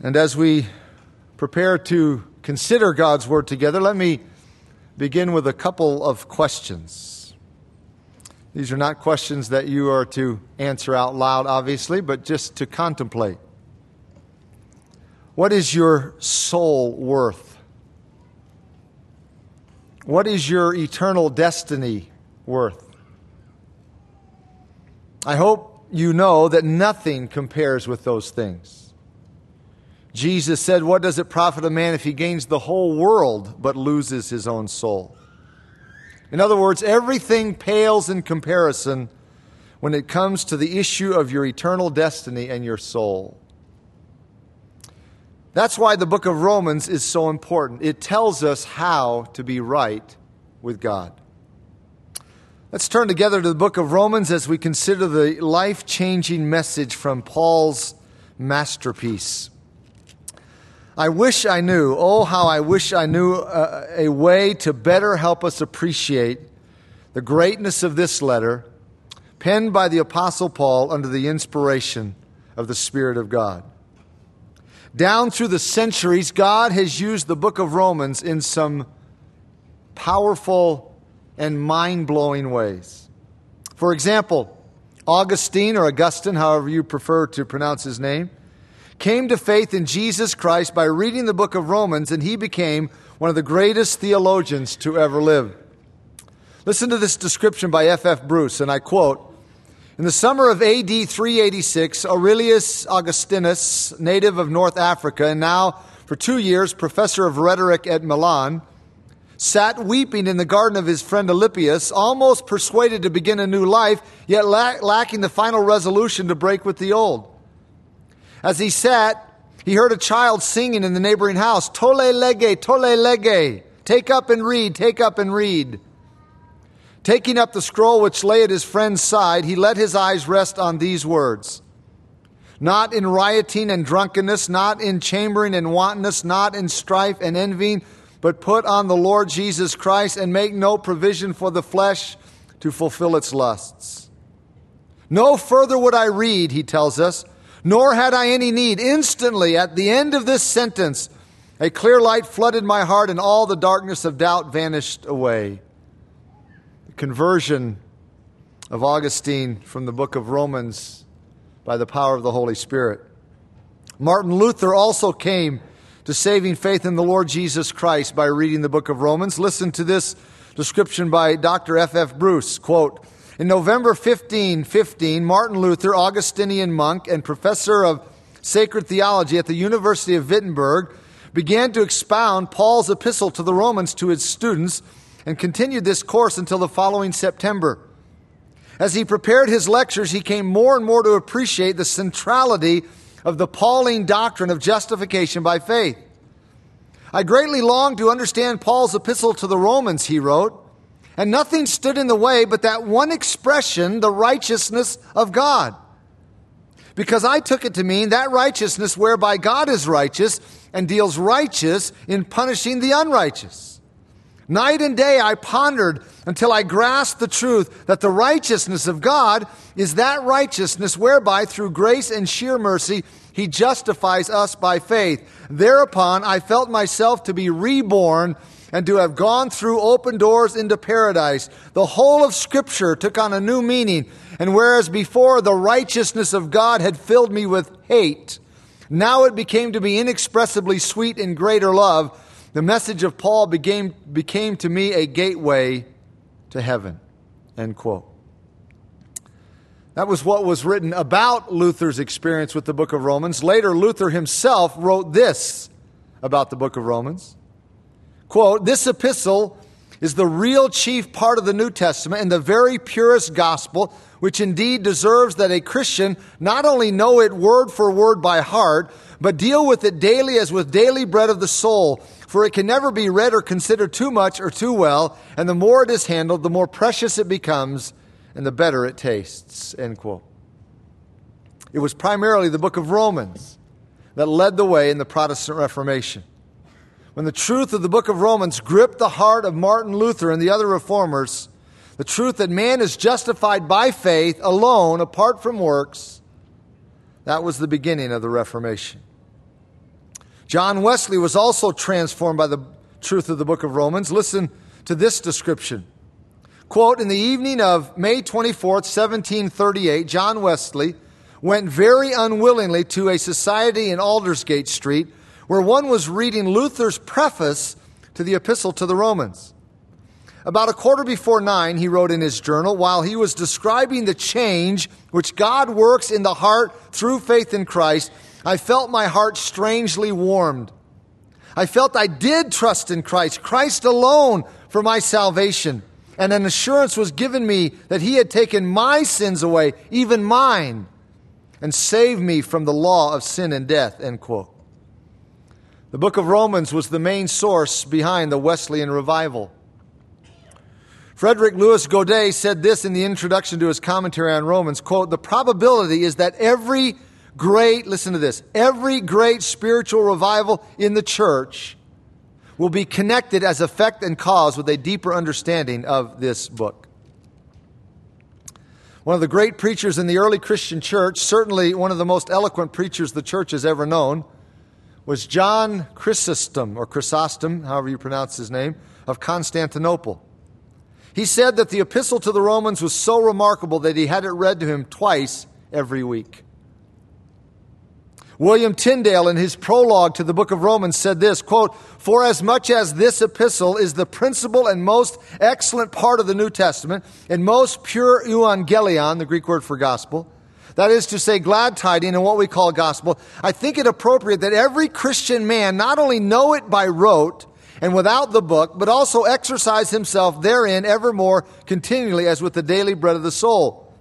And as we prepare to consider God's Word together, let me begin with a couple of questions. These are not questions that you are to answer out loud, obviously, but just to contemplate. What is your soul worth? What is your eternal destiny worth? I hope you know that nothing compares with those things. Jesus said, What does it profit a man if he gains the whole world but loses his own soul? In other words, everything pales in comparison when it comes to the issue of your eternal destiny and your soul. That's why the book of Romans is so important. It tells us how to be right with God. Let's turn together to the book of Romans as we consider the life changing message from Paul's masterpiece. I wish I knew, oh, how I wish I knew a, uh, a, way to better help us appreciate the greatness of this letter, penned by the Apostle Paul under the inspiration of the Spirit of God. Down through the centuries, God has used the book of Romans in some powerful and mind blowing ways. For example, Augustine, or Augustine, however you prefer to pronounce his name, came to faith in Jesus Christ by reading the book of Romans, and he became one of the greatest theologians to ever live. Listen to this description by F.F. Bruce, and I quote In the summer of AD 386, Aurelius Augustinus, native of North Africa, and now for two years professor of rhetoric at Milan, sat weeping in the garden of his friend Alypius, almost persuaded to begin a new life, yet lacking the final resolution to break with the old. As he sat, he heard a child singing in the neighboring house, Tolle lege, tolle lege. Take up and read, take up and read. Taking up the scroll which lay at his friend's side, he let his eyes rest on these words Not in rioting and drunkenness, not in chambering and wantonness, not in strife and envying, but put on the Lord Jesus Christ and make no provision for the flesh to fulfill its lusts. No further would I read, he tells us nor had I any need. Instantly, at the end of this sentence, a clear light flooded my heart, and all the darkness of doubt vanished away. The conversion of Augustine from the book of Romans by the power of the Holy Spirit. Martin Luther also came to saving faith in the Lord Jesus Christ by reading the book of Romans. Listen to this description by Dr. F. F. Bruce. Quote, in November 1515, Martin Luther, Augustinian monk and professor of sacred theology at the University of Wittenberg, began to expound Paul's epistle to the Romans to his students and continued this course until the following September. As he prepared his lectures, he came more and more to appreciate the centrality of the Pauline doctrine of justification by faith. I greatly long to understand Paul's epistle to the Romans, he wrote and nothing stood in the way but that one expression, the righteousness of God. Because I took it to mean that righteousness whereby God is righteous and deals righteous in punishing the unrighteous. Night and day I pondered until I grasped the truth that the righteousness of God is that righteousness whereby through grace and sheer mercy he justifies us by faith. Thereupon I felt myself to be reborn and to have gone through open doors into paradise. The whole of Scripture took on a new meaning, and whereas before the righteousness of God had filled me with hate, now it became to be inexpressibly sweet in greater love. The message of Paul became, became to me a gateway to heaven. End quote. That was what was written about Luther's experience with the book of Romans. Later, Luther himself wrote this about the book of Romans. Quote, this epistle is the real chief part of the New Testament and the very purest gospel, which indeed deserves that a Christian not only know it word for word by heart, but deal with it daily as with daily bread of the soul. For it can never be read or considered too much or too well, and the more it is handled, the more precious it becomes, and the better it tastes. End quote. It was primarily the book of Romans that led the way in the Protestant Reformation when the truth of the book of Romans gripped the heart of Martin Luther and the other reformers, the truth that man is justified by faith alone, apart from works, that was the beginning of the Reformation. John Wesley was also transformed by the truth of the book of Romans. Listen to this description. Quote, in the evening of May 24th, 1738, John Wesley went very unwillingly to a society in Aldersgate Street where one was reading Luther's preface to the Epistle to the Romans. About a quarter before nine, he wrote in his journal, while he was describing the change which God works in the heart through faith in Christ, I felt my heart strangely warmed. I felt I did trust in Christ, Christ alone for my salvation. And an assurance was given me that he had taken my sins away, even mine, and saved me from the law of sin and death. End quote. The book of Romans was the main source behind the Wesleyan revival. Frederick Louis Godet said this in the introduction to his commentary on Romans, quote, "The probability is that every great, listen to this, every great spiritual revival in the church will be connected as effect and cause with a deeper understanding of this book." One of the great preachers in the early Christian church, certainly one of the most eloquent preachers the church has ever known, was John Chrysostom, or Chrysostom, however you pronounce his name, of Constantinople. He said that the epistle to the Romans was so remarkable that he had it read to him twice every week. William Tyndale, in his prologue to the book of Romans, said this quote, For as much as this epistle is the principal and most excellent part of the New Testament, and most pure euangelion, the Greek word for gospel, that is to say, glad tiding and what we call gospel, I think it appropriate that every Christian man not only know it by rote, and without the book, but also exercise himself therein evermore continually as with the daily bread of the soul.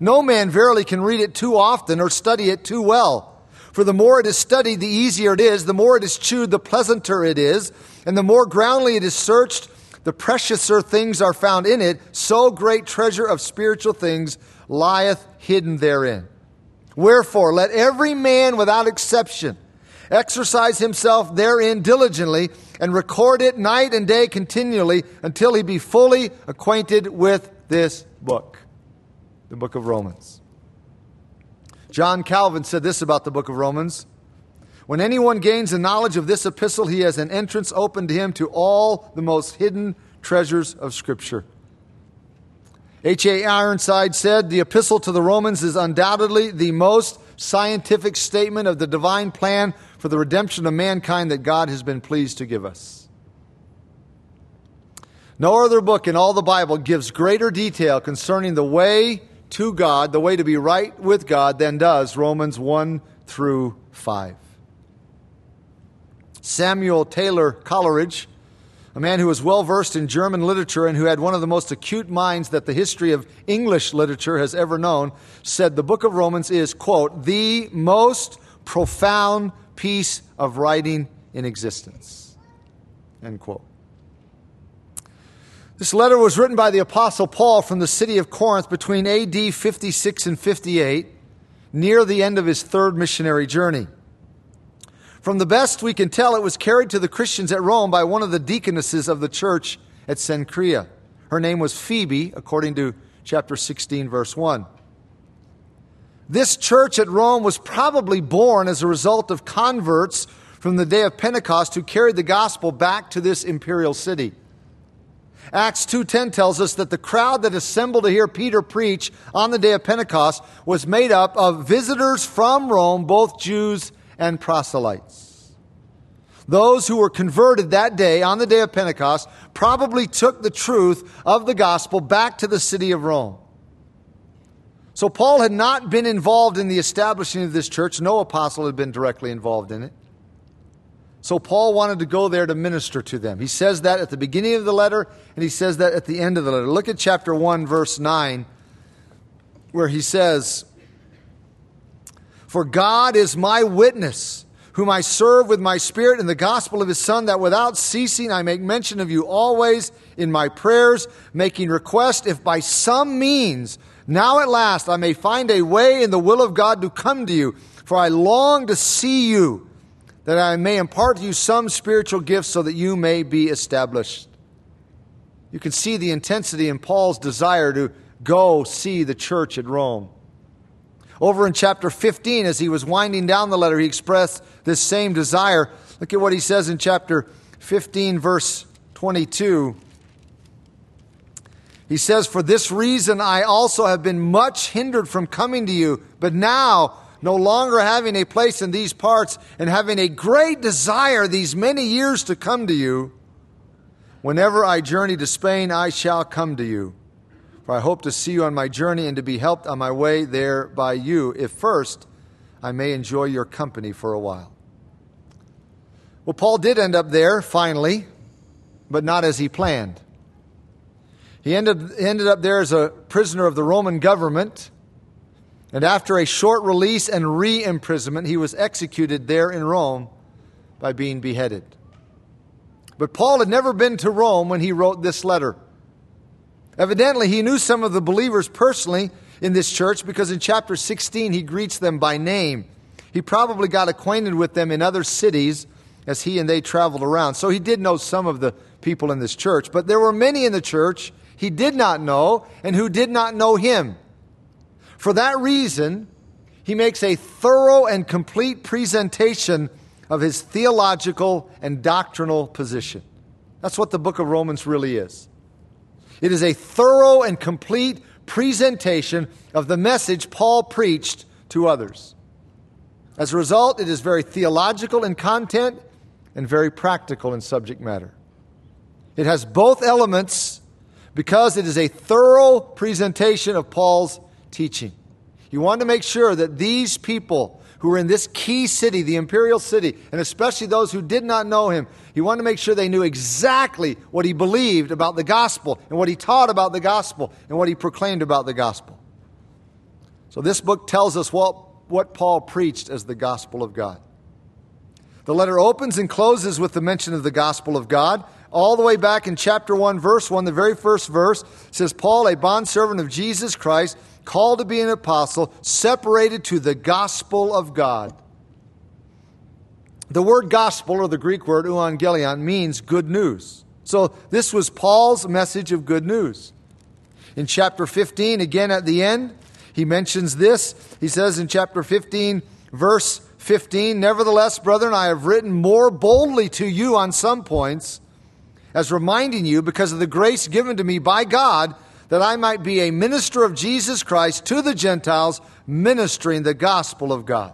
No man verily can read it too often or study it too well. For the more it is studied, the easier it is, the more it is chewed, the pleasanter it is, and the more groundly it is searched, the preciouser things are found in it. So great treasure of spiritual things lieth hidden therein. Wherefore, let every man without exception exercise himself therein diligently, and record it night and day continually until he be fully acquainted with this book, the book of Romans. John Calvin said this about the book of Romans. When anyone gains a knowledge of this epistle, he has an entrance open to him to all the most hidden treasures of Scripture. H.A. Ironside said, The epistle to the Romans is undoubtedly the most scientific statement of the divine plan for the redemption of mankind that God has been pleased to give us. No other book in all the Bible gives greater detail concerning the way to God, the way to be right with God, than does Romans 1 through 5. Samuel Taylor Coleridge, a man who was well versed in German literature and who had one of the most acute minds that the history of English literature has ever known, said the book of Romans is, quote, the most profound piece of writing in existence. End quote. This letter was written by the Apostle Paul from the city of Corinth between AD 56 and 58, near the end of his third missionary journey. From the best we can tell, it was carried to the Christians at Rome by one of the deaconesses of the church at Cenchrea. Her name was Phoebe, according to chapter 16, verse 1. This church at Rome was probably born as a result of converts from the day of Pentecost who carried the gospel back to this imperial city. Acts 2:10 tells us that the crowd that assembled to hear Peter preach on the day of Pentecost was made up of visitors from Rome, both Jews and proselytes. Those who were converted that day on the day of Pentecost probably took the truth of the gospel back to the city of Rome. So Paul had not been involved in the establishing of this church. No apostle had been directly involved in it. So Paul wanted to go there to minister to them. He says that at the beginning of the letter, and he says that at the end of the letter. Look at chapter 1, verse 9, where he says, For God is my witness, whom I serve with my spirit in the gospel of his Son, that without ceasing I make mention of you always in my prayers, making request if by some means now at last I may find a way in the will of God to come to you, for I long to see you, that I may impart to you some spiritual gifts so that you may be established. You can see the intensity in Paul's desire to go see the church at Rome. Over in chapter 15, as he was winding down the letter, he expressed this same desire. Look at what he says in chapter 15, verse 22. He says, For this reason I also have been much hindered from coming to you, but now, no longer having a place in these parts and having a great desire these many years to come to you, whenever I journey to Spain, I shall come to you. For I hope to see you on my journey and to be helped on my way there by you, if first I may enjoy your company for a while. Well, Paul did end up there finally, but not as he planned. He ended, ended up there as a prisoner of the Roman government. And after a short release and re imprisonment, he was executed there in Rome by being beheaded. But Paul had never been to Rome when he wrote this letter. Evidently, he knew some of the believers personally in this church because in chapter 16 he greets them by name. He probably got acquainted with them in other cities as he and they traveled around. So he did know some of the people in this church, but there were many in the church he did not know and who did not know him. For that reason, he makes a thorough and complete presentation of his theological and doctrinal position. That's what the book of Romans really is. It is a thorough and complete presentation of the message Paul preached to others. As a result, it is very theological in content and very practical in subject matter. It has both elements because it is a thorough presentation of Paul's teaching. You want to make sure that these people who were in this key city, the imperial city, and especially those who did not know him, he wanted to make sure they knew exactly what he believed about the gospel and what he taught about the gospel and what he proclaimed about the gospel. So this book tells us what, what Paul preached as the gospel of God. The letter opens and closes with the mention of the gospel of God. All the way back in chapter 1, verse 1, the very first verse says, Paul, a bondservant of Jesus Christ, called to be an apostle, separated to the gospel of God. The word gospel, or the Greek word euangelion, means good news. So this was Paul's message of good news. In chapter 15, again at the end, he mentions this. He says in chapter 15, verse 15, Nevertheless, brethren, I have written more boldly to you on some points, as reminding you, because of the grace given to me by God, that I might be a minister of Jesus Christ to the Gentiles, ministering the gospel of God.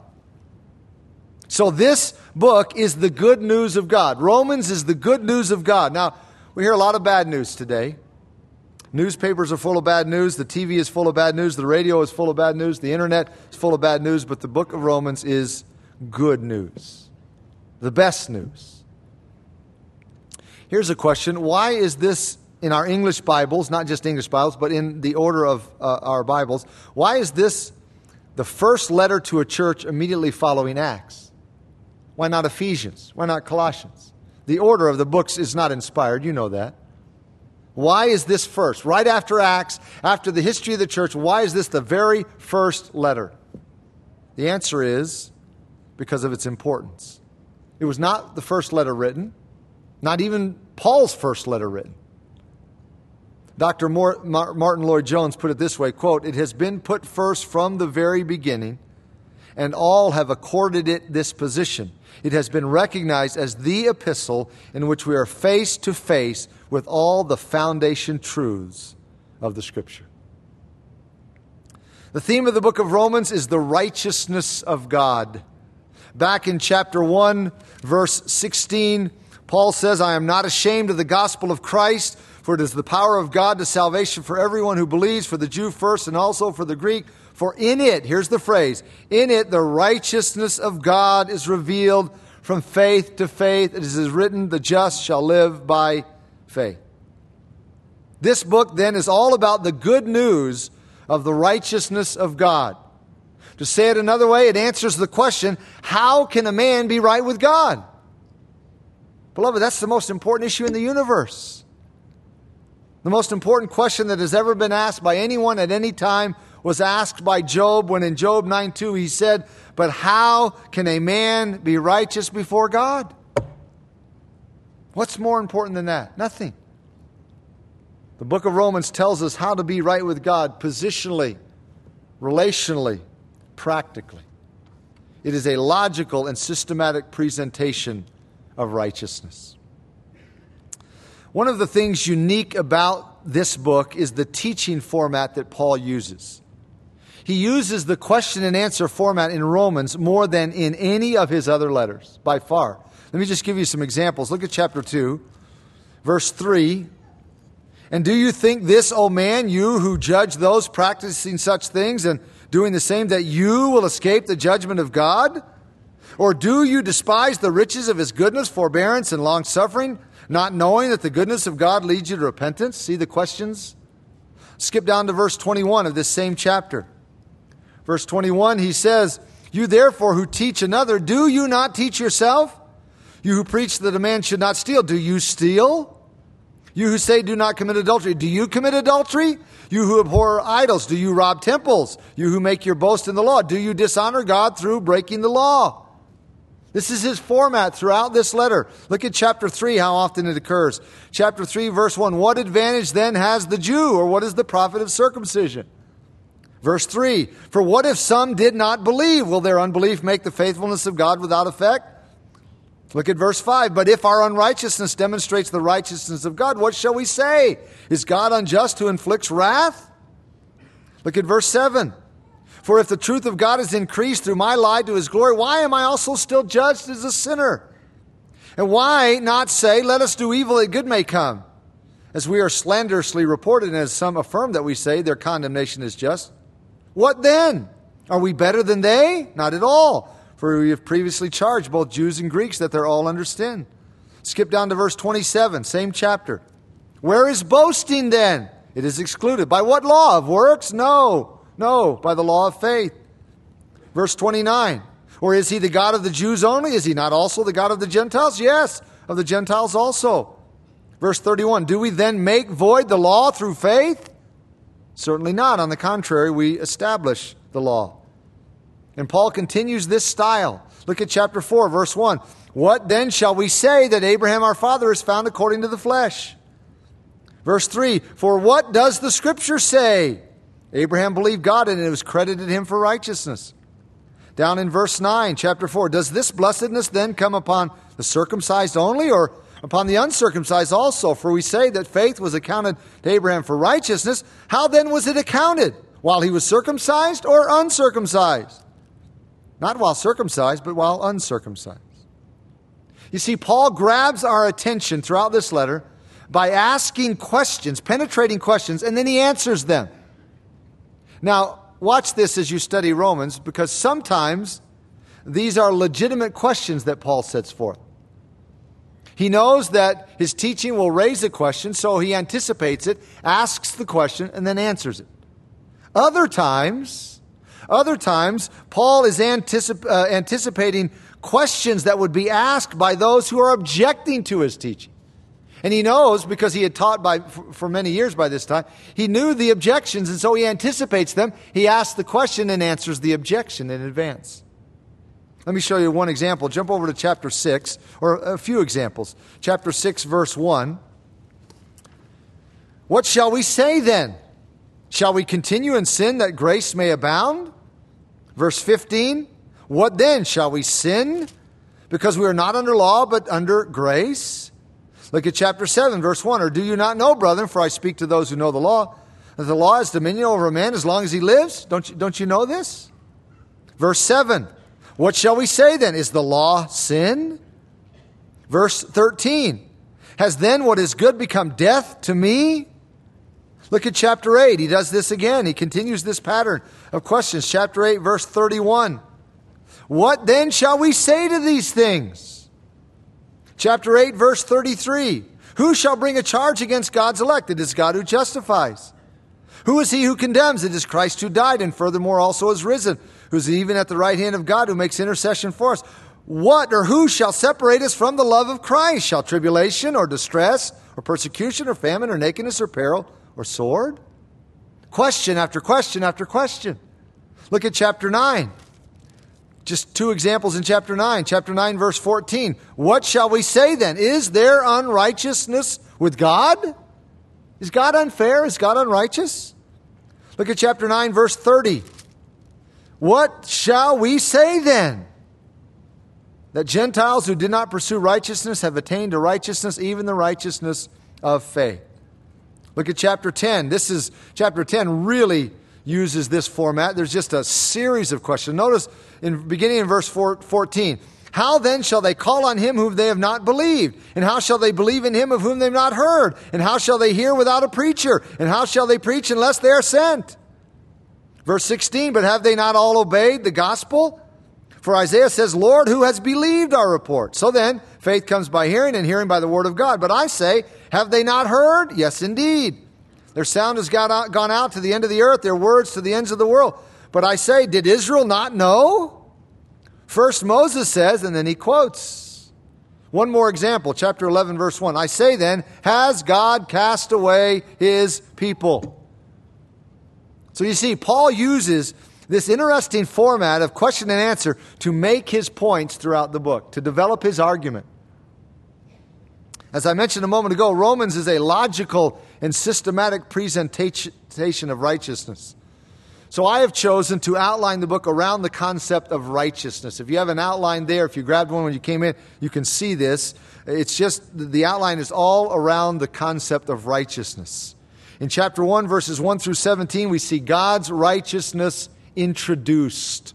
So, this book is the good news of God. Romans is the good news of God. Now, we hear a lot of bad news today. Newspapers are full of bad news. The TV is full of bad news. The radio is full of bad news. The internet is full of bad news. But the book of Romans is good news, the best news. Here's a question Why is this in our English Bibles, not just English Bibles, but in the order of uh, our Bibles, why is this the first letter to a church immediately following Acts? Why not Ephesians? Why not Colossians? The order of the books is not inspired, you know that. Why is this first? Right after Acts, after the history of the church, why is this the very first letter? The answer is because of its importance. It was not the first letter written, not even Paul's first letter written. Dr. Martyn Lloyd-Jones put it this way, quote, "It has been put first from the very beginning, and all have accorded it this position. It has been recognized as the epistle in which we are face to face with all the foundation truths of the scripture." The theme of the book of Romans is the righteousness of God. Back in chapter 1, verse 16, Paul says, I am not ashamed of the gospel of Christ for it is the power of God to salvation for everyone who believes, for the Jew first and also for the Greek. For in it, here's the phrase, in it the righteousness of God is revealed from faith to faith. It is written, the just shall live by faith. This book then is all about the good news of the righteousness of God. To say it another way, it answers the question how can a man be right with God? Beloved, that's the most important issue in the universe. The most important question that has ever been asked by anyone at any time was asked by Job when in Job 9 2 he said, But how can a man be righteous before God? What's more important than that? Nothing. The book of Romans tells us how to be right with God positionally, relationally, practically. It is a logical and systematic presentation of righteousness. One of the things unique about this book is the teaching format that Paul uses. He uses the question and answer format in Romans more than in any of his other letters, by far. Let me just give you some examples. Look at chapter 2, verse 3. And do you think this, O man, you who judge those practicing such things and doing the same, that you will escape the judgment of God? Or do you despise the riches of his goodness, forbearance, and long suffering, not knowing that the goodness of God leads you to repentance? See the questions? Skip down to verse 21 of this same chapter. Verse 21, he says, You therefore who teach another, do you not teach yourself? You who preach that a man should not steal, do you steal? You who say do not commit adultery, do you commit adultery? You who abhor idols, do you rob temples? You who make your boast in the law, do you dishonor God through breaking the law? This is his format throughout this letter. Look at chapter 3, how often it occurs. Chapter 3, verse 1 What advantage then has the Jew, or what is the profit of circumcision? Verse 3 For what if some did not believe? Will their unbelief make the faithfulness of God without effect? Look at verse 5. But if our unrighteousness demonstrates the righteousness of God, what shall we say? Is God unjust who inflicts wrath? Look at verse 7. For if the truth of God is increased through my lie to his glory, why am I also still judged as a sinner? And why not say, Let us do evil that good may come? As we are slanderously reported, and as some affirm that we say, their condemnation is just. What then? Are we better than they? Not at all. For we have previously charged both Jews and Greeks that they're all under sin. Skip down to verse 27, same chapter. Where is boasting then? It is excluded. By what law? Of works? No. No, by the law of faith. Verse 29. Or is he the God of the Jews only? Is he not also the God of the Gentiles? Yes, of the Gentiles also. Verse 31. Do we then make void the law through faith? Certainly not. On the contrary, we establish the law. And Paul continues this style. Look at chapter 4, verse 1. What then shall we say that Abraham our father is found according to the flesh? Verse 3 For what does the scripture say? Abraham believed God and it was credited him for righteousness. Down in verse 9, chapter 4 Does this blessedness then come upon the circumcised only or upon the uncircumcised also? For we say that faith was accounted to Abraham for righteousness. How then was it accounted? While he was circumcised or uncircumcised? Not while circumcised, but while uncircumcised. You see, Paul grabs our attention throughout this letter by asking questions, penetrating questions, and then he answers them. Now, watch this as you study Romans, because sometimes these are legitimate questions that Paul sets forth. He knows that his teaching will raise a question, so he anticipates it, asks the question, and then answers it. Other times, other times, Paul is anticip- uh, anticipating questions that would be asked by those who are objecting to his teaching. And he knows, because he had taught by, for many years by this time, he knew the objections, and so he anticipates them. He asks the question and answers the objection in advance. Let me show you one example. Jump over to chapter 6, or a few examples. Chapter 6, verse 1. What shall we say then? Shall we continue in sin that grace may abound? Verse 15 What then? Shall we sin because we are not under law but under grace? Look at chapter 7, verse 1. Or do you not know, brethren, for I speak to those who know the law, that the law has dominion over a man as long as he lives? Don't you, don't you know this? Verse 7. What shall we say then? Is the law sin? Verse 13. Has then what is good become death to me? Look at chapter 8. He does this again. He continues this pattern of questions. Chapter 8, verse 31. What then shall we say to these things? Chapter 8, verse 33. Who shall bring a charge against God's elect? It is God who justifies. Who is he who condemns? It is Christ who died and furthermore also is risen, who is even at the right hand of God who makes intercession for us. What or who shall separate us from the love of Christ? Shall tribulation or distress or persecution or famine or nakedness or peril? or sword? Question after question after question. Look at chapter 9. Just two examples in chapter 9. Chapter 9, verse 14. What shall we say then? Is there unrighteousness with God? Is God unfair? Is God unrighteous? Look at chapter 9, verse 30. What shall we say then? That Gentiles who did not pursue righteousness have attained to righteousness, even the righteousness of faith. Look at chapter 10. This is chapter 10 really uses this format. There's just a series of questions. Notice in beginning in verse 14. How then shall they call on him whom they have not believed? And how shall they believe in him of whom they have not heard? And how shall they hear without a preacher? And how shall they preach unless they are sent? Verse 16, but have they not all obeyed the gospel? For Isaiah says, Lord, who has believed our report? So then, faith comes by hearing, and hearing by the word of God. But I say, have they not heard? Yes, indeed. Their sound has out, gone out to the end of the earth, their words to the ends of the world. But I say, did Israel not know? First Moses says, and then he quotes. One more example, chapter 11, verse 1. I say then, has God cast away his people? So you see, Paul uses this interesting format of question and answer to make his points throughout the book, to develop his argument. As I mentioned a moment ago, Romans is a logical and systematic presentation of righteousness. So I have chosen to outline the book around the concept of righteousness. If you have an outline there, if you grabbed one when you came in, you can see this. It's just the outline is all around the concept of righteousness. In chapter 1, verses 1 through 17, we see God's righteousness introduced.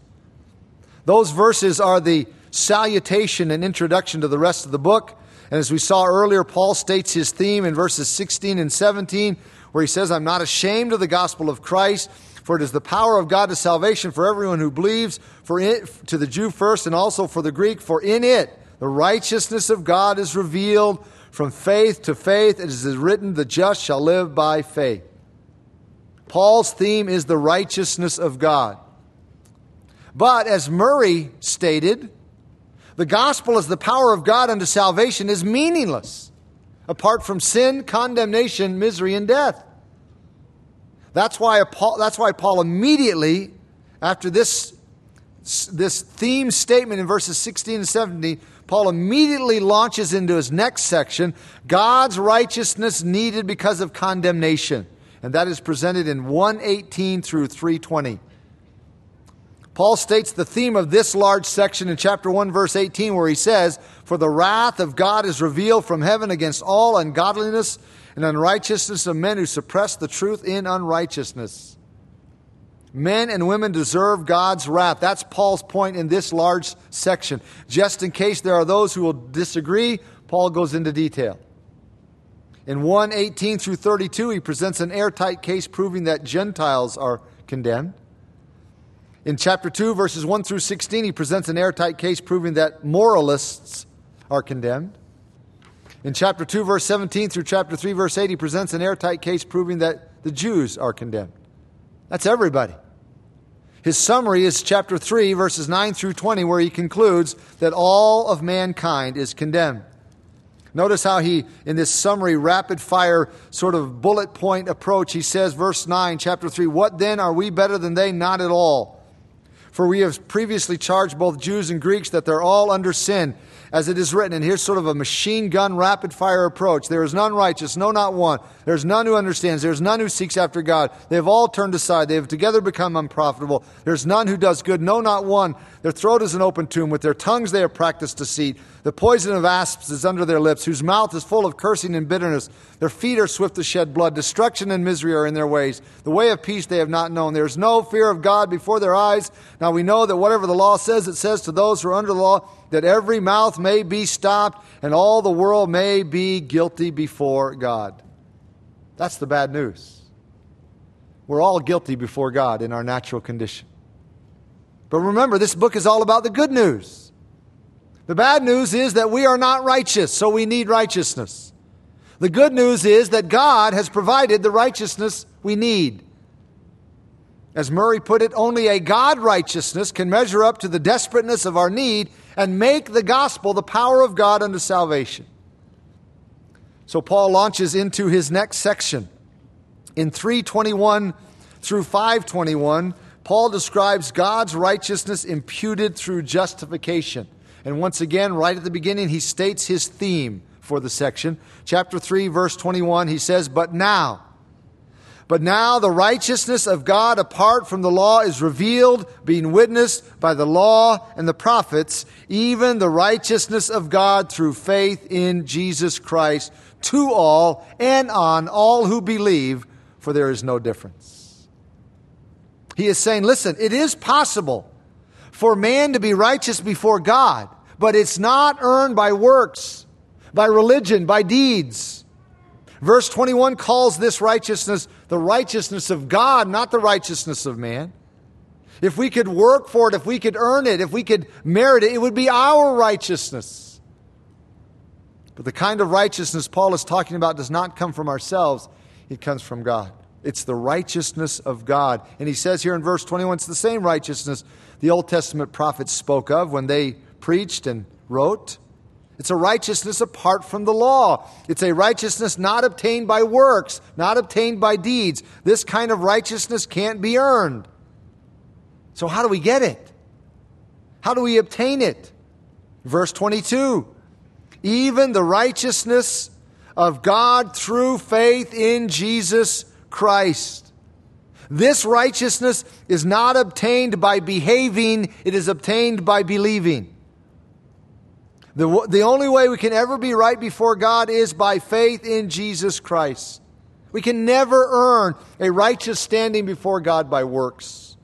Those verses are the salutation and introduction to the rest of the book. And as we saw earlier, Paul states his theme in verses 16 and 17, where he says, I'm not ashamed of the gospel of Christ, for it is the power of God to salvation for everyone who believes, for it, to the Jew first and also for the Greek, for in it the righteousness of God is revealed from faith to faith. It is written, the just shall live by faith. Paul's theme is the righteousness of God. But as Murray stated, the gospel as the power of God unto salvation is meaningless apart from sin, condemnation, misery, and death. That's why Paul, that's why Paul immediately, after this, this theme statement in verses 16 and 17, Paul immediately launches into his next section God's righteousness needed because of condemnation. And that is presented in 118 through 320. Paul states the theme of this large section in chapter 1, verse 18, where he says, For the wrath of God is revealed from heaven against all ungodliness and unrighteousness of men who suppress the truth in unrighteousness. Men and women deserve God's wrath. That's Paul's point in this large section. Just in case there are those who will disagree, Paul goes into detail. In 1 18 through 32, he presents an airtight case proving that Gentiles are condemned. In chapter 2, verses 1 through 16, he presents an airtight case proving that moralists are condemned. In chapter 2, verse 17 through chapter 3, verse 8, he presents an airtight case proving that the Jews are condemned. That's everybody. His summary is chapter 3, verses 9 through 20, where he concludes that all of mankind is condemned. Notice how he, in this summary, rapid fire, sort of bullet point approach, he says, verse 9, chapter 3, What then are we better than they? Not at all. For we have previously charged both Jews and Greeks that they're all under sin, as it is written. And here's sort of a machine gun rapid fire approach. There is none righteous, no, not one. There's none who understands. There's none who seeks after God. They have all turned aside. They have together become unprofitable. There's none who does good, no, not one. Their throat is an open tomb. With their tongues they have practiced deceit. The poison of asps is under their lips, whose mouth is full of cursing and bitterness. Their feet are swift to shed blood. Destruction and misery are in their ways. The way of peace they have not known. There is no fear of God before their eyes. Now we know that whatever the law says, it says to those who are under the law, that every mouth may be stopped and all the world may be guilty before God. That's the bad news. We're all guilty before God in our natural condition. But remember, this book is all about the good news. The bad news is that we are not righteous, so we need righteousness. The good news is that God has provided the righteousness we need. As Murray put it, only a God righteousness can measure up to the desperateness of our need and make the gospel the power of God unto salvation. So Paul launches into his next section. In 321 through 521, Paul describes God's righteousness imputed through justification. And once again, right at the beginning, he states his theme for the section. Chapter 3, verse 21, he says, But now, But now the righteousness of God apart from the law is revealed, being witnessed by the law and the prophets, even the righteousness of God through faith in Jesus Christ to all and on all who believe, for there is no difference. He is saying, listen, it is possible for man to be righteous before God, but it's not earned by works, by religion, by deeds. Verse 21 calls this righteousness the righteousness of God, not the righteousness of man. If we could work for it, if we could earn it, if we could merit it, it would be our righteousness. But the kind of righteousness Paul is talking about does not come from ourselves, it comes from God. It's the righteousness of God. And he says here in verse 21 it's the same righteousness the Old Testament prophets spoke of when they preached and wrote. It's a righteousness apart from the law. It's a righteousness not obtained by works, not obtained by deeds. This kind of righteousness can't be earned. So, how do we get it? How do we obtain it? Verse 22 Even the righteousness of God through faith in Jesus Christ. This righteousness is not obtained by behaving, it is obtained by believing. The, the only way we can ever be right before God is by faith in Jesus Christ. We can never earn a righteous standing before God by works.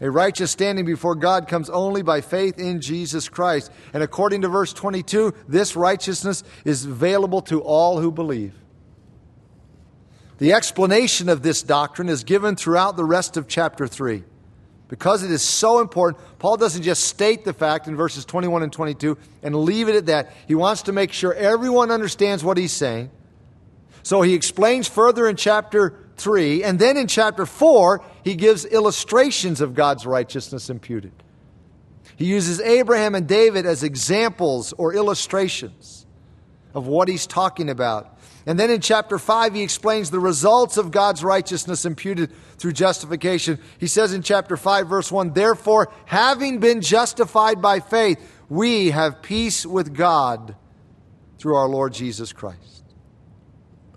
A righteous standing before God comes only by faith in Jesus Christ. And according to verse 22, this righteousness is available to all who believe. The explanation of this doctrine is given throughout the rest of chapter 3. Because it is so important, Paul doesn't just state the fact in verses 21 and 22 and leave it at that. He wants to make sure everyone understands what he's saying. So he explains further in chapter 3, and then in chapter 4, he gives illustrations of God's righteousness imputed. He uses Abraham and David as examples or illustrations of what he's talking about. And then in chapter 5, he explains the results of God's righteousness imputed through justification. He says in chapter 5, verse 1 Therefore, having been justified by faith, we have peace with God through our Lord Jesus Christ.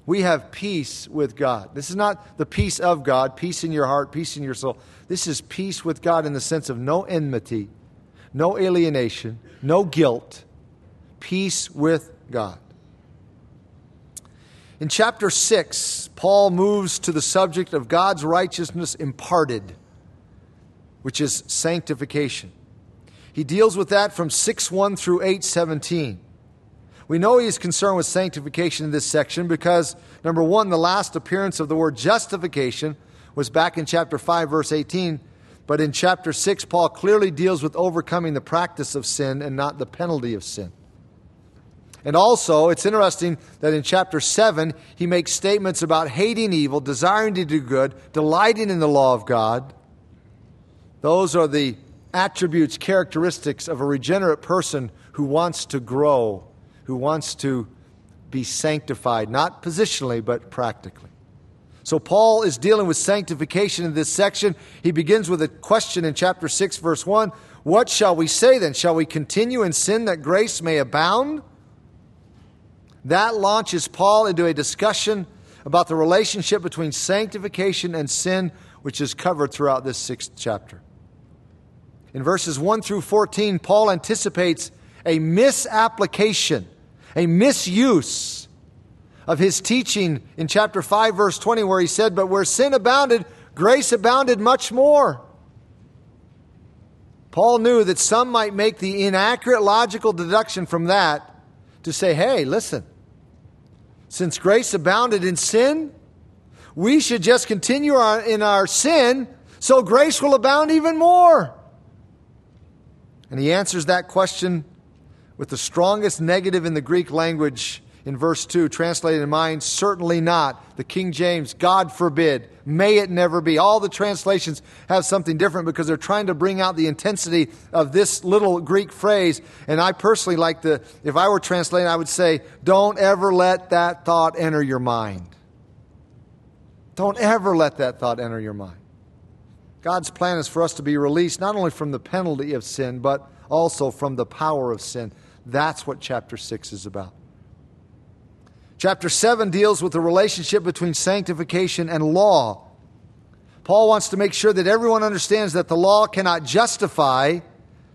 We have peace with God. This is not the peace of God, peace in your heart, peace in your soul. This is peace with God in the sense of no enmity, no alienation, no guilt, peace with God. In chapter 6, Paul moves to the subject of God's righteousness imparted, which is sanctification. He deals with that from 6 1 through 8 17. We know he is concerned with sanctification in this section because, number one, the last appearance of the word justification was back in chapter 5, verse 18. But in chapter 6, Paul clearly deals with overcoming the practice of sin and not the penalty of sin. And also, it's interesting that in chapter 7, he makes statements about hating evil, desiring to do good, delighting in the law of God. Those are the attributes, characteristics of a regenerate person who wants to grow, who wants to be sanctified, not positionally, but practically. So, Paul is dealing with sanctification in this section. He begins with a question in chapter 6, verse 1 What shall we say then? Shall we continue in sin that grace may abound? That launches Paul into a discussion about the relationship between sanctification and sin, which is covered throughout this sixth chapter. In verses 1 through 14, Paul anticipates a misapplication, a misuse of his teaching in chapter 5, verse 20, where he said, But where sin abounded, grace abounded much more. Paul knew that some might make the inaccurate logical deduction from that to say, Hey, listen, since grace abounded in sin, we should just continue in our sin so grace will abound even more. And he answers that question with the strongest negative in the Greek language in verse 2, translated in mine, certainly not. The King James, God forbid. May it never be. All the translations have something different because they're trying to bring out the intensity of this little Greek phrase. And I personally like the, if I were translating, I would say, don't ever let that thought enter your mind. Don't ever let that thought enter your mind. God's plan is for us to be released not only from the penalty of sin, but also from the power of sin. That's what chapter 6 is about. Chapter 7 deals with the relationship between sanctification and law. Paul wants to make sure that everyone understands that the law cannot justify,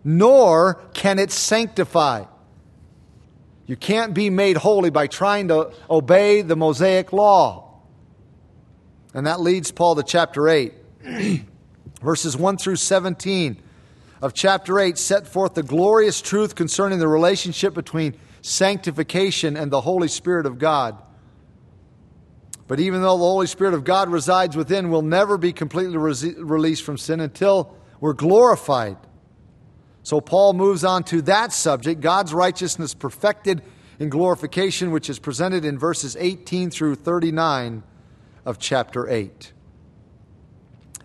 nor can it sanctify. You can't be made holy by trying to obey the Mosaic law. And that leads Paul to chapter 8, verses 1 through 17 of chapter 8 set forth the glorious truth concerning the relationship between sanctification and the Holy Spirit of God. But even though the Holy Spirit of God resides within, we'll never be completely re- released from sin until we're glorified. So Paul moves on to that subject God's righteousness perfected in glorification, which is presented in verses 18 through 39 of chapter 8.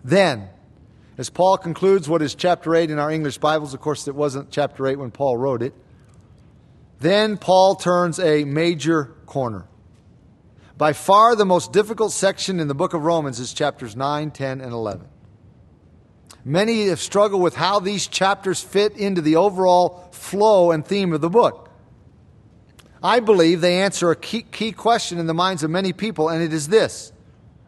Then, as Paul concludes what is chapter 8 in our English Bibles, of course, it wasn't chapter 8 when Paul wrote it. Then Paul turns a major corner. By far the most difficult section in the book of Romans is chapters 9, 10, and 11. Many have struggled with how these chapters fit into the overall flow and theme of the book. I believe they answer a key, key question in the minds of many people, and it is this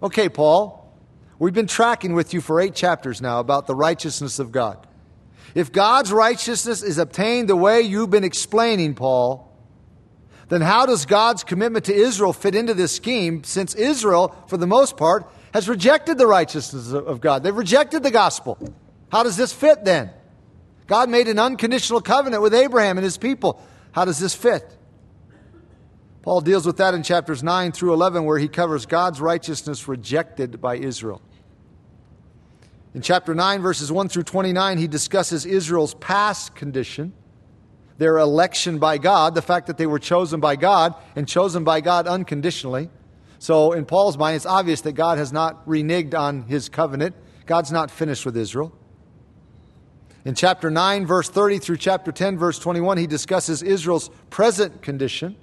Okay, Paul, we've been tracking with you for eight chapters now about the righteousness of God. If God's righteousness is obtained the way you've been explaining, Paul, then how does God's commitment to Israel fit into this scheme since Israel, for the most part, has rejected the righteousness of God? They've rejected the gospel. How does this fit then? God made an unconditional covenant with Abraham and his people. How does this fit? Paul deals with that in chapters 9 through 11, where he covers God's righteousness rejected by Israel. In chapter 9, verses 1 through 29, he discusses Israel's past condition their election by God, the fact that they were chosen by God and chosen by God unconditionally. So, in Paul's mind, it's obvious that God has not reneged on his covenant. God's not finished with Israel. In chapter 9, verse 30 through chapter 10, verse 21, he discusses Israel's present condition.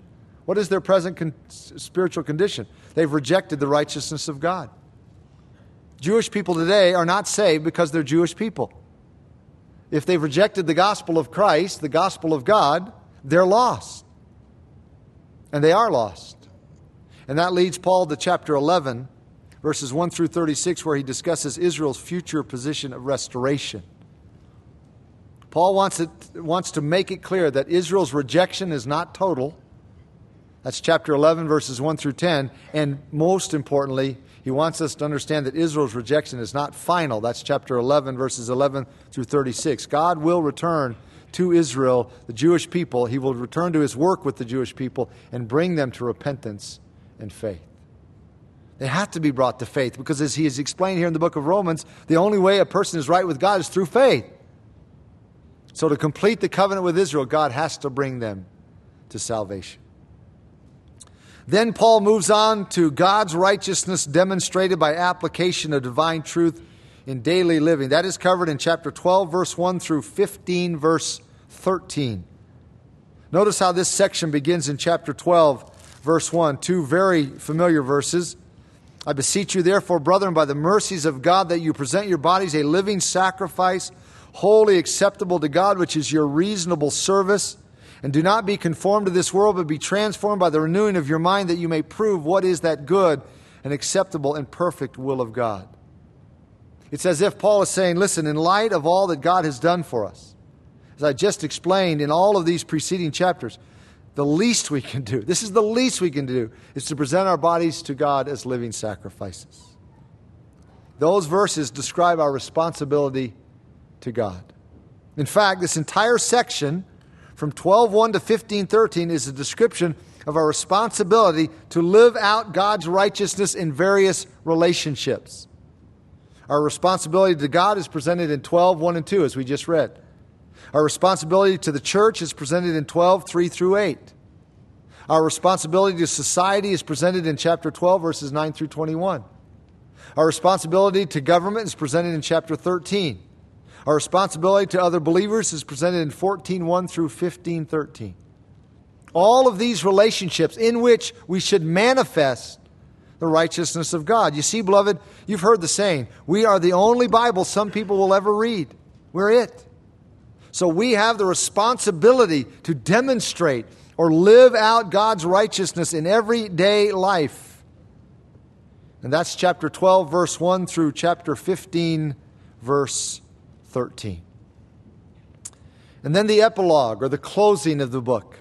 What is their present con- spiritual condition? They've rejected the righteousness of God. Jewish people today are not saved because they're Jewish people. If they've rejected the gospel of Christ, the gospel of God, they're lost. And they are lost. And that leads Paul to chapter 11, verses 1 through 36, where he discusses Israel's future position of restoration. Paul wants, it, wants to make it clear that Israel's rejection is not total. That's chapter 11, verses 1 through 10. And most importantly, he wants us to understand that Israel's rejection is not final. That's chapter 11, verses 11 through 36. God will return to Israel, the Jewish people. He will return to his work with the Jewish people and bring them to repentance and faith. They have to be brought to faith because, as he is explained here in the book of Romans, the only way a person is right with God is through faith. So, to complete the covenant with Israel, God has to bring them to salvation. Then Paul moves on to God's righteousness demonstrated by application of divine truth in daily living. That is covered in chapter 12, verse 1 through 15, verse 13. Notice how this section begins in chapter 12, verse 1, two very familiar verses. I beseech you, therefore, brethren, by the mercies of God, that you present your bodies a living sacrifice, wholly acceptable to God, which is your reasonable service. And do not be conformed to this world, but be transformed by the renewing of your mind, that you may prove what is that good and acceptable and perfect will of God. It's as if Paul is saying, listen, in light of all that God has done for us, as I just explained in all of these preceding chapters, the least we can do, this is the least we can do, is to present our bodies to God as living sacrifices. Those verses describe our responsibility to God. In fact, this entire section from 12:1 to 15:13 is a description of our responsibility to live out God's righteousness in various relationships. Our responsibility to God is presented in 12:1 and 2 as we just read. Our responsibility to the church is presented in 12:3 through 8. Our responsibility to society is presented in chapter 12 verses 9 through 21. Our responsibility to government is presented in chapter 13. Our responsibility to other believers is presented in 14:1 through 15:13. All of these relationships in which we should manifest the righteousness of God. You see, beloved, you've heard the saying, we are the only Bible some people will ever read. We're it. So we have the responsibility to demonstrate or live out God's righteousness in everyday life. And that's chapter 12, verse 1 through chapter 15, verse 13. And then the epilogue or the closing of the book.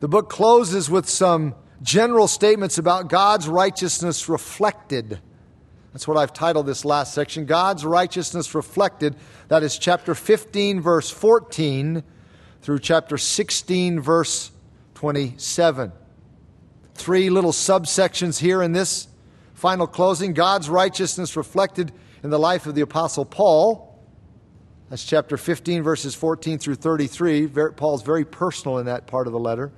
The book closes with some general statements about God's righteousness reflected. That's what I've titled this last section God's righteousness reflected. That is chapter 15, verse 14 through chapter 16, verse 27. Three little subsections here in this final closing God's righteousness reflected in the life of the Apostle Paul. That's chapter 15, verses 14 through 33. Paul's very personal in that part of the letter.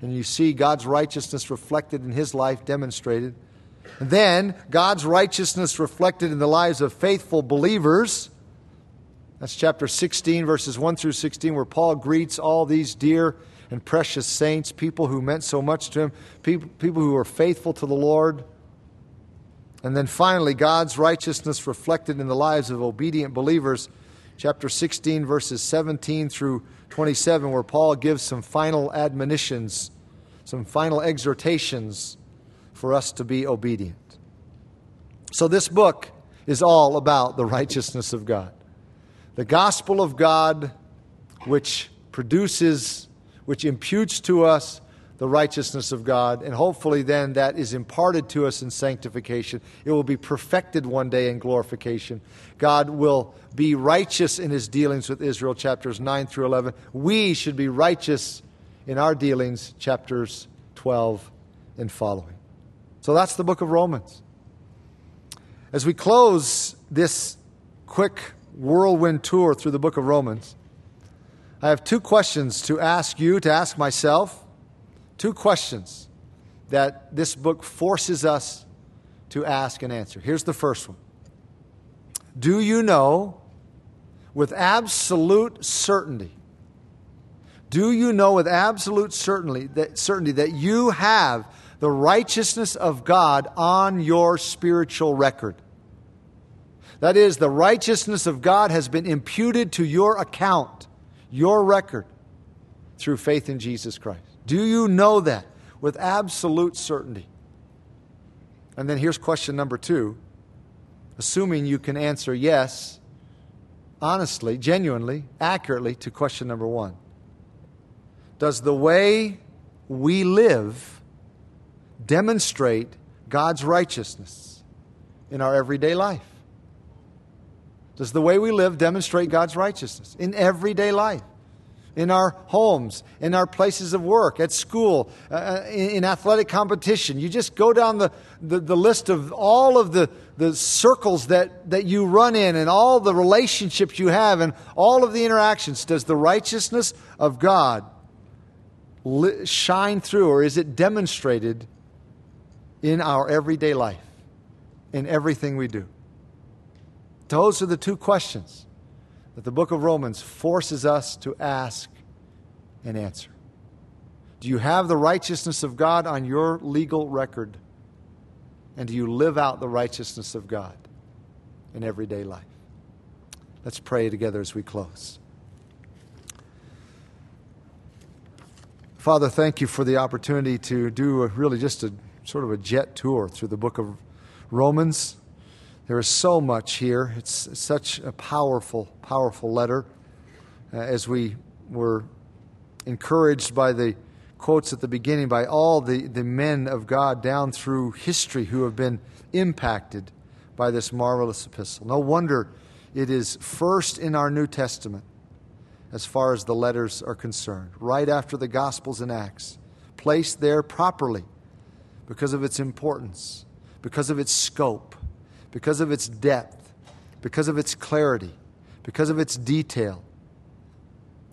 And you see God's righteousness reflected in his life, demonstrated. And then God's righteousness reflected in the lives of faithful believers. That's chapter 16, verses 1 through 16, where Paul greets all these dear and precious saints, people who meant so much to him, people, people who were faithful to the Lord. And then finally, God's righteousness reflected in the lives of obedient believers chapter 16, verses 17 through 27, where Paul gives some final admonitions, some final exhortations for us to be obedient. So, this book is all about the righteousness of God. The gospel of God, which produces, which imputes to us the righteousness of God, and hopefully then that is imparted to us in sanctification. It will be perfected one day in glorification. God will be righteous in his dealings with Israel, chapters 9 through 11. We should be righteous in our dealings, chapters 12 and following. So that's the book of Romans. As we close this quick whirlwind tour through the book of Romans, I have two questions to ask you, to ask myself Two questions that this book forces us to ask and answer. Here's the first one Do you know with absolute certainty? Do you know with absolute certainty that, certainty that you have the righteousness of God on your spiritual record? That is, the righteousness of God has been imputed to your account, your record, through faith in Jesus Christ. Do you know that with absolute certainty? And then here's question number two assuming you can answer yes, honestly, genuinely, accurately to question number one. Does the way we live demonstrate God's righteousness in our everyday life? Does the way we live demonstrate God's righteousness in everyday life? In our homes, in our places of work, at school, uh, uh, in, in, athletic competition. You just go down the, the, the, list of all of the, the circles that, that you run in and all the relationships you have and all of the interactions. Does the righteousness of God li- shine through or is it demonstrated in our everyday life, in everything we do? Those are the two questions that the book of Romans forces us to ask and answer. Do you have the righteousness of God on your legal record? And do you live out the righteousness of God in everyday life? Let's pray together as we close. Father, thank you for the opportunity to do a, really just a sort of a jet tour through the book of Romans. There is so much here. It's such a powerful, powerful letter. Uh, as we were encouraged by the quotes at the beginning by all the, the men of God down through history who have been impacted by this marvelous epistle. No wonder it is first in our New Testament as far as the letters are concerned, right after the Gospels and Acts, placed there properly because of its importance, because of its scope because of its depth, because of its clarity, because of its detail.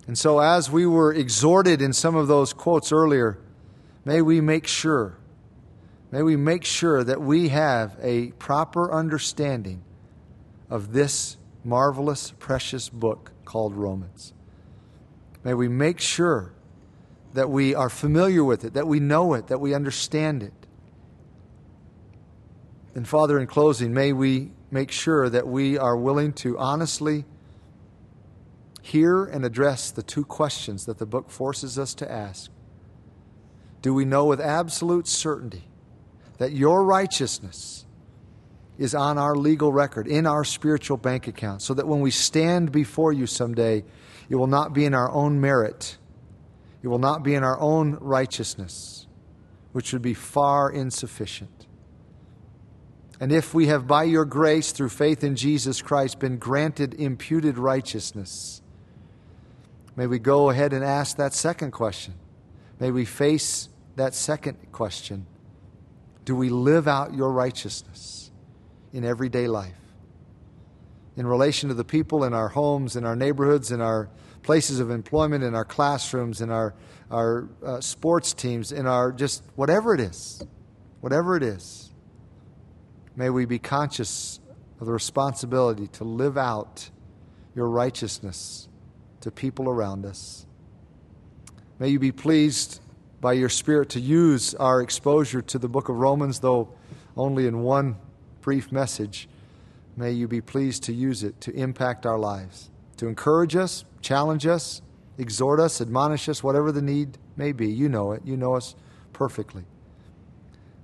And so, as we were exhorted in some of those quotes earlier, may we make sure, may we make sure that we have a proper understanding of this marvelous, precious book called Romans. May we make sure that we are familiar with it, that we know it, that we understand it. And Father, in closing, may we make sure that we are willing to honestly hear and address the two questions that the book forces us to ask. Do we know with absolute certainty that your righteousness is on our legal record, in our spiritual bank account, so that when we stand before you someday, it will not be in our own merit, it will not be in our own righteousness, which would be far insufficient. And if we have, by your grace, through faith in Jesus Christ, been granted imputed righteousness, may we go ahead and ask that second question. May we face that second question Do we live out your righteousness in everyday life? In relation to the people in our homes, in our neighborhoods, in our places of employment, in our classrooms, in our, our uh, sports teams, in our just whatever it is, whatever it is. May we be conscious of the responsibility to live out your righteousness to people around us. May you be pleased by your Spirit to use our exposure to the book of Romans, though only in one brief message. May you be pleased to use it to impact our lives, to encourage us, challenge us, exhort us, admonish us, whatever the need may be. You know it. You know us perfectly.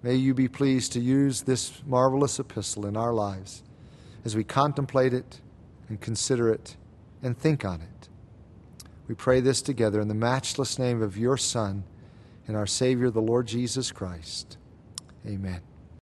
May you be pleased to use this marvelous epistle in our lives as we contemplate it and consider it and think on it. We pray this together in the matchless name of your Son and our Savior, the Lord Jesus Christ. Amen.